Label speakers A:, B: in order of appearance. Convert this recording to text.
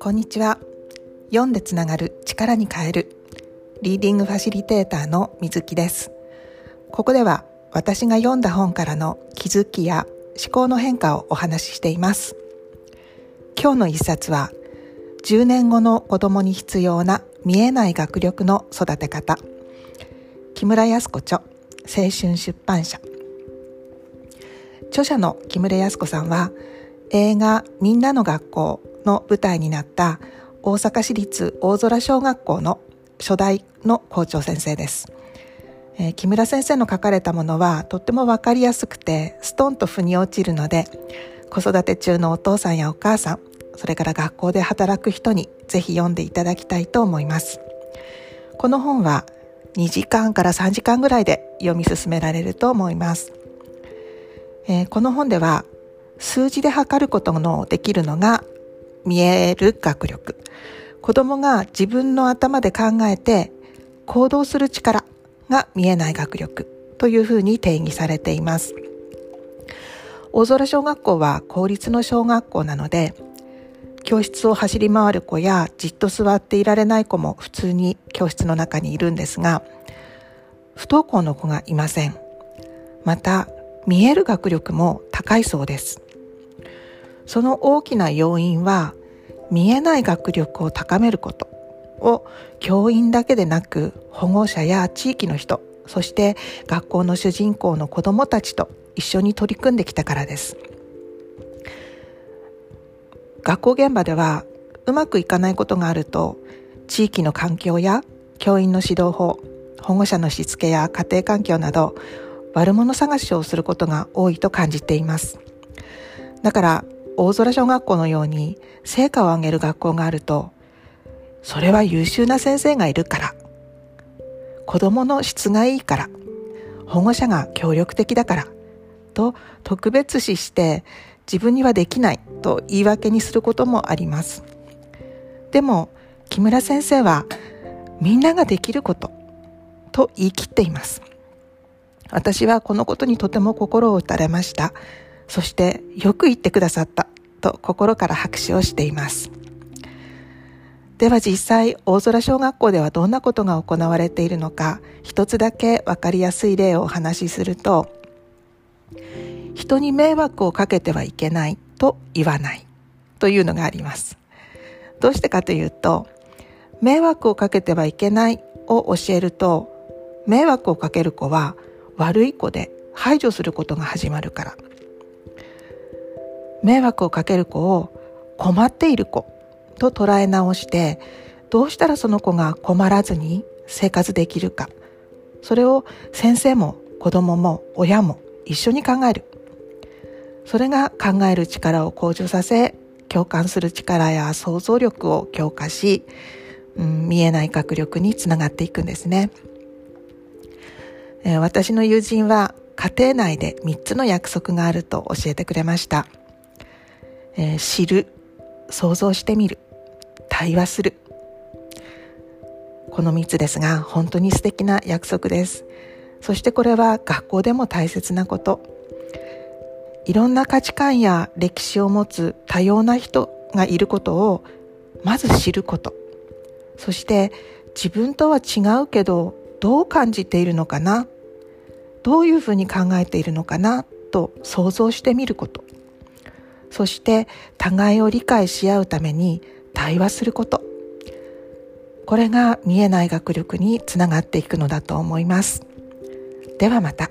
A: こんにちは。読んでつながる力に変える。リーディングファシリテーターの水木です。ここでは私が読んだ本からの気づきや思考の変化をお話ししています。今日の一冊は10年後の子供に必要な見えない学力の育て方。木村康子著青春出版社。著者の木村康子さんは映画みんなの学校の舞台になった大阪市立大空小学校の初代の校長先生です。えー、木村先生の書かれたものはとってもわかりやすくてストンと腑に落ちるので子育て中のお父さんやお母さんそれから学校で働く人にぜひ読んでいただきたいと思いますこの本は2時間から3時間ぐらいで読み進められると思います、えー、この本では数字で測ることのできるのが見える学力。子供が自分の頭で考えて行動する力が見えない学力というふうに定義されています。大空小学校は公立の小学校なので、教室を走り回る子やじっと座っていられない子も普通に教室の中にいるんですが、不登校の子がいません。また、見える学力も高いそうです。その大きな要因は見えない学力を高めることを教員だけでなく保護者や地域の人そして学校の主人公の子どもたちと一緒に取り組んできたからです学校現場ではうまくいかないことがあると地域の環境や教員の指導法保護者のしつけや家庭環境など悪者探しをすることが多いと感じています。だから大空小学校のように成果を上げる学校があると、それは優秀な先生がいるから、子供の質がいいから、保護者が協力的だから、と特別視して自分にはできない。と言い訳にすることもあります。でも、木村先生はみんなができること。と言い切っています。私はこのことにとても心を打たれました。そしてよく言ってくださったと心から拍手をしています。では実際大空小学校ではどんなことが行われているのか一つだけわかりやすい例をお話しすると人に迷惑をかけてはいけないと言わないというのがあります。どうしてかというと迷惑をかけてはいけないを教えると迷惑をかける子は悪い子で排除することが始まるから。迷惑をかける子を困っている子と捉え直してどうしたらその子が困らずに生活できるか。それを先生も子供も親も一緒に考える。それが考える力を向上させ共感する力や想像力を強化し、うん、見えない学力につながっていくんですね、私の友人は家庭内で3つの約束があると教えてくれました。えー、知る想像してみる対話する。この3つですが本当に素敵な約束です。そしてこれは学校でも大切なこと。いろんな価値観や歴史を持つ多様な人がいることをまず知ること。そして自分とは違うけどどう感じているのかな？どういうふうに考えているのかな？と想像してみること。そして互いを理解し合うために対話すること。これが見えない学力につながっていくのだと思います。ではまた。